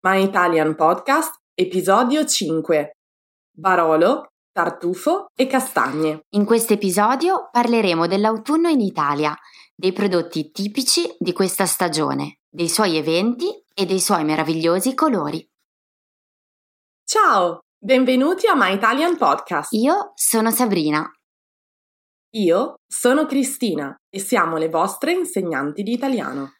My Italian Podcast, episodio 5. Barolo, tartufo e castagne. In questo episodio parleremo dell'autunno in Italia, dei prodotti tipici di questa stagione, dei suoi eventi e dei suoi meravigliosi colori. Ciao, benvenuti a My Italian Podcast. Io sono Sabrina. Io sono Cristina e siamo le vostre insegnanti di italiano.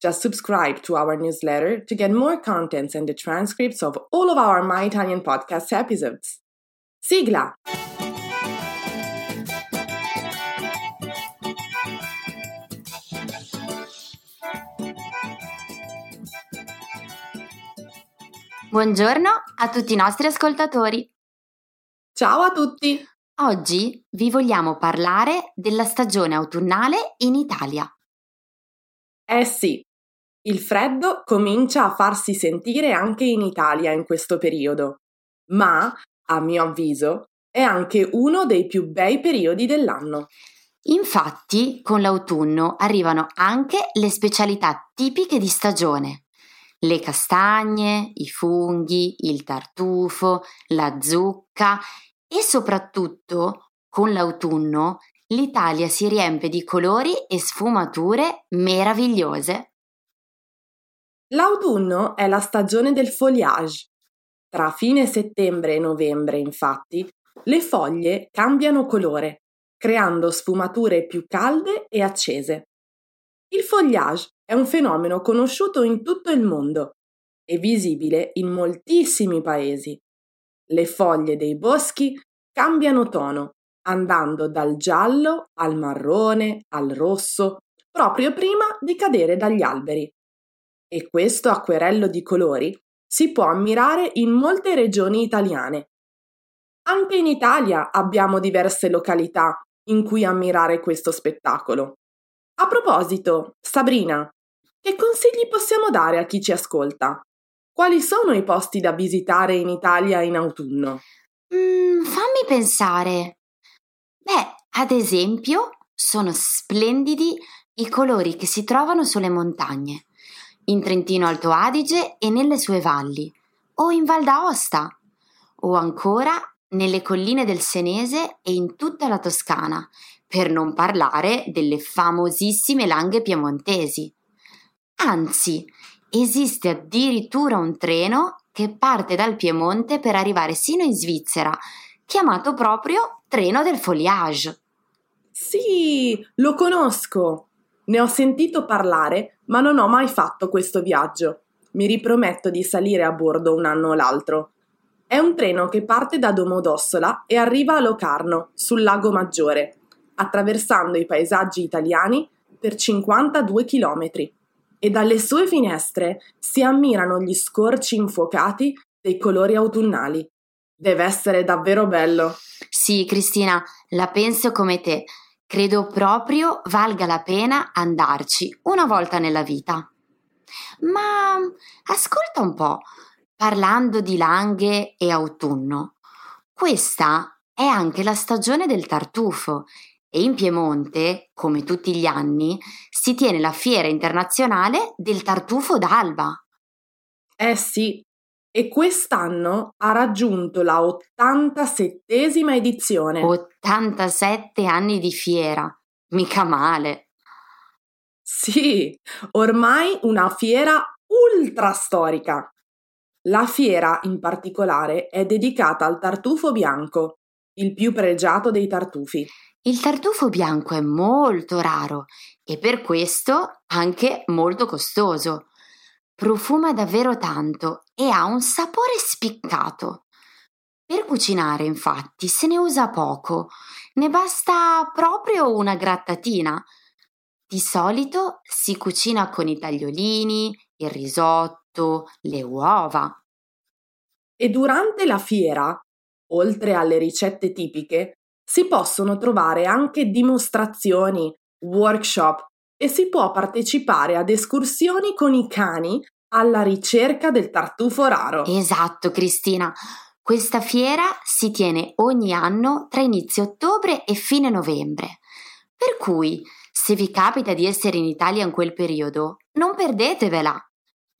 Just subscribe to our newsletter to get more contents and the transcripts of all of our My Italian podcast episodes. Sigla! Buongiorno a tutti i nostri ascoltatori. Ciao a tutti! Oggi vi vogliamo parlare della stagione autunnale in Italia. Eh sì, il freddo comincia a farsi sentire anche in Italia in questo periodo, ma, a mio avviso, è anche uno dei più bei periodi dell'anno. Infatti, con l'autunno arrivano anche le specialità tipiche di stagione. Le castagne, i funghi, il tartufo, la zucca e soprattutto, con l'autunno, l'Italia si riempie di colori e sfumature meravigliose. L'autunno è la stagione del foliage. Tra fine settembre e novembre, infatti, le foglie cambiano colore, creando sfumature più calde e accese. Il foliage è un fenomeno conosciuto in tutto il mondo e visibile in moltissimi paesi. Le foglie dei boschi cambiano tono, andando dal giallo al marrone al rosso, proprio prima di cadere dagli alberi e questo acquerello di colori si può ammirare in molte regioni italiane. Anche in Italia abbiamo diverse località in cui ammirare questo spettacolo. A proposito, Sabrina, che consigli possiamo dare a chi ci ascolta? Quali sono i posti da visitare in Italia in autunno? Mm, fammi pensare. Beh, ad esempio, sono splendidi i colori che si trovano sulle montagne in Trentino Alto Adige e nelle sue valli, o in Val d'Aosta, o ancora nelle colline del Senese e in tutta la Toscana, per non parlare delle famosissime langhe piemontesi. Anzi, esiste addirittura un treno che parte dal Piemonte per arrivare sino in Svizzera, chiamato proprio treno del foliage. Sì, lo conosco. Ne ho sentito parlare, ma non ho mai fatto questo viaggio. Mi riprometto di salire a bordo un anno o l'altro. È un treno che parte da Domodossola e arriva a Locarno, sul lago Maggiore, attraversando i paesaggi italiani per 52 chilometri. E dalle sue finestre si ammirano gli scorci infuocati dei colori autunnali. Deve essere davvero bello. Sì, Cristina, la penso come te. Credo proprio valga la pena andarci una volta nella vita. Ma ascolta un po', parlando di langhe e autunno, questa è anche la stagione del tartufo e in Piemonte, come tutti gli anni, si tiene la fiera internazionale del tartufo d'alba. Eh sì, e quest'anno ha raggiunto la 87esima edizione. 87 anni di fiera, mica male. Sì, ormai una fiera ultra storica. La fiera in particolare è dedicata al tartufo bianco, il più pregiato dei tartufi. Il tartufo bianco è molto raro e per questo anche molto costoso. Profuma davvero tanto e ha un sapore spiccato. Per cucinare, infatti, se ne usa poco, ne basta proprio una grattatina. Di solito si cucina con i tagliolini, il risotto, le uova. E durante la fiera, oltre alle ricette tipiche, si possono trovare anche dimostrazioni, workshop e si può partecipare ad escursioni con i cani alla ricerca del tartufo raro. Esatto, Cristina. Questa fiera si tiene ogni anno tra inizio ottobre e fine novembre. Per cui, se vi capita di essere in Italia in quel periodo, non perdetevela.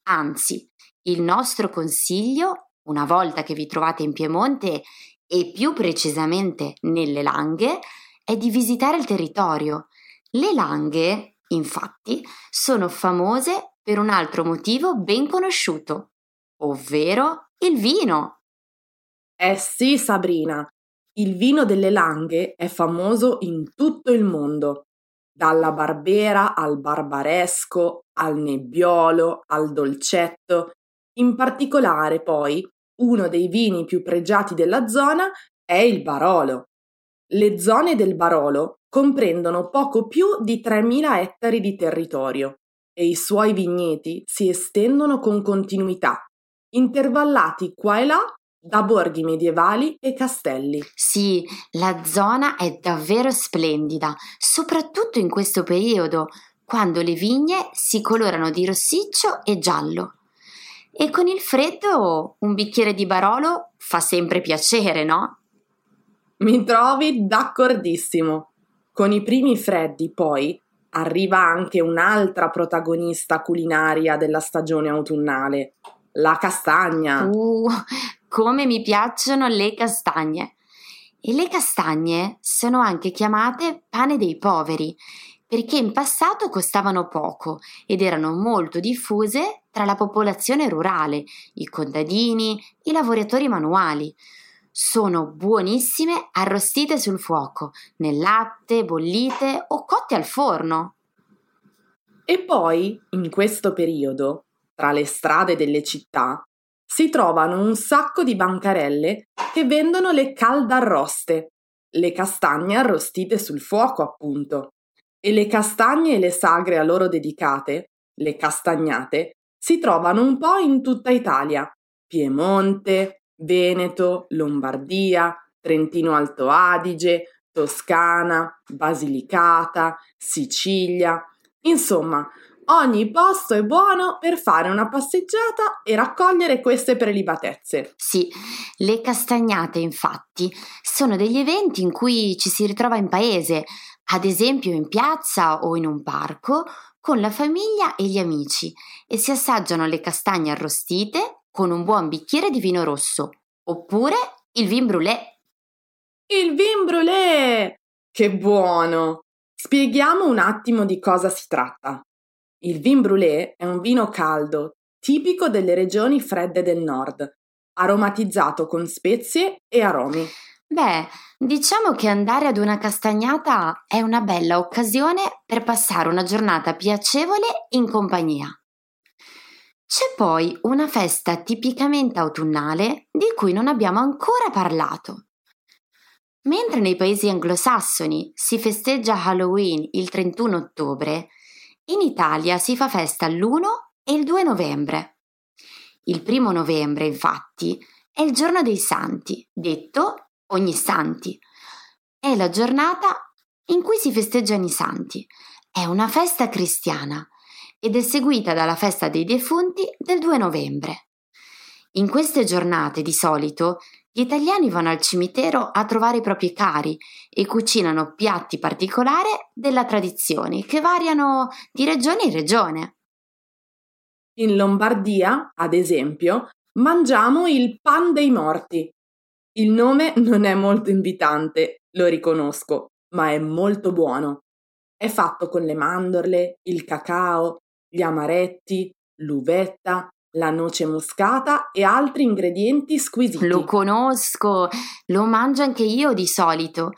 Anzi, il nostro consiglio, una volta che vi trovate in Piemonte e più precisamente nelle Langhe, è di visitare il territorio. Le Langhe, infatti, sono famose per un altro motivo ben conosciuto, ovvero il vino. Eh sì, Sabrina, il vino delle Langhe è famoso in tutto il mondo, dalla Barbera al Barbaresco, al Nebbiolo, al Dolcetto. In particolare, poi, uno dei vini più pregiati della zona è il Barolo. Le zone del Barolo comprendono poco più di 3.000 ettari di territorio e i suoi vigneti si estendono con continuità, intervallati qua e là da borghi medievali e castelli. Sì, la zona è davvero splendida, soprattutto in questo periodo, quando le vigne si colorano di rossiccio e giallo. E con il freddo un bicchiere di Barolo fa sempre piacere, no? Mi trovi d'accordissimo. Con i primi freddi, poi, arriva anche un'altra protagonista culinaria della stagione autunnale, la castagna. Uh, come mi piacciono le castagne. E le castagne sono anche chiamate pane dei poveri, perché in passato costavano poco ed erano molto diffuse tra la popolazione rurale, i contadini, i lavoratori manuali. Sono buonissime arrostite sul fuoco, nel latte, bollite o cotte al forno. E poi, in questo periodo, tra le strade delle città, si trovano un sacco di bancarelle che vendono le caldarroste, le castagne arrostite sul fuoco, appunto. E le castagne e le sagre a loro dedicate, le castagnate, si trovano un po' in tutta Italia, Piemonte, Veneto, Lombardia, Trentino Alto Adige, Toscana, Basilicata, Sicilia. Insomma, ogni posto è buono per fare una passeggiata e raccogliere queste prelibatezze. Sì, le castagnate infatti sono degli eventi in cui ci si ritrova in paese, ad esempio in piazza o in un parco, con la famiglia e gli amici e si assaggiano le castagne arrostite con un buon bicchiere di vino rosso, oppure il vin brûlé. Il vin brûlé! Che buono! Spieghiamo un attimo di cosa si tratta. Il vin brûlé è un vino caldo, tipico delle regioni fredde del nord, aromatizzato con spezie e aromi. Beh, diciamo che andare ad una castagnata è una bella occasione per passare una giornata piacevole in compagnia. C'è poi una festa tipicamente autunnale di cui non abbiamo ancora parlato. Mentre nei paesi anglosassoni si festeggia Halloween il 31 ottobre, in Italia si fa festa l'1 e il 2 novembre. Il primo novembre, infatti, è il giorno dei santi, detto ogni santi. È la giornata in cui si festeggiano i santi. È una festa cristiana ed è seguita dalla festa dei defunti del 2 novembre. In queste giornate, di solito, gli italiani vanno al cimitero a trovare i propri cari e cucinano piatti particolari della tradizione che variano di regione in regione. In Lombardia, ad esempio, mangiamo il pan dei morti. Il nome non è molto invitante, lo riconosco, ma è molto buono. È fatto con le mandorle, il cacao, gli amaretti, l'uvetta, la noce moscata e altri ingredienti squisiti. Lo conosco, lo mangio anche io di solito.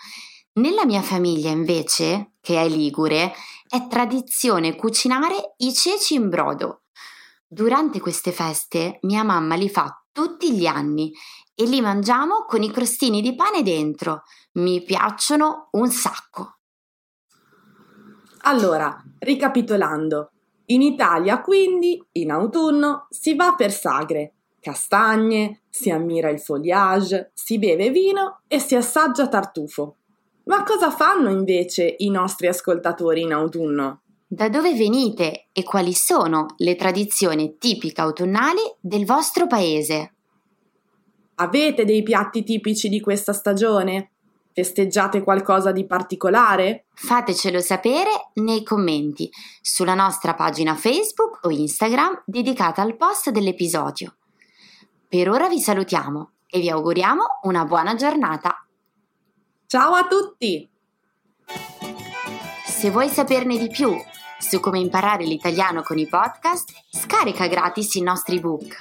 Nella mia famiglia, invece, che è ligure, è tradizione cucinare i ceci in brodo. Durante queste feste mia mamma li fa tutti gli anni e li mangiamo con i crostini di pane dentro. Mi piacciono un sacco. Allora, ricapitolando, In Italia, quindi, in autunno si va per sagre, castagne, si ammira il foliage, si beve vino e si assaggia tartufo. Ma cosa fanno invece i nostri ascoltatori in autunno? Da dove venite e quali sono le tradizioni tipiche autunnali del vostro paese? Avete dei piatti tipici di questa stagione? Festeggiate qualcosa di particolare? Fatecelo sapere nei commenti sulla nostra pagina Facebook o Instagram dedicata al post dell'episodio. Per ora vi salutiamo e vi auguriamo una buona giornata. Ciao a tutti! Se vuoi saperne di più su come imparare l'italiano con i podcast, scarica gratis i nostri ebook.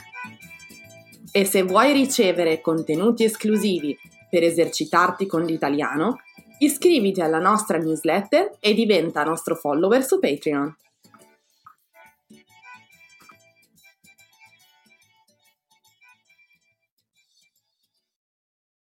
E se vuoi ricevere contenuti esclusivi per esercitarti con l'italiano, iscriviti alla nostra newsletter e diventa nostro follower su Patreon.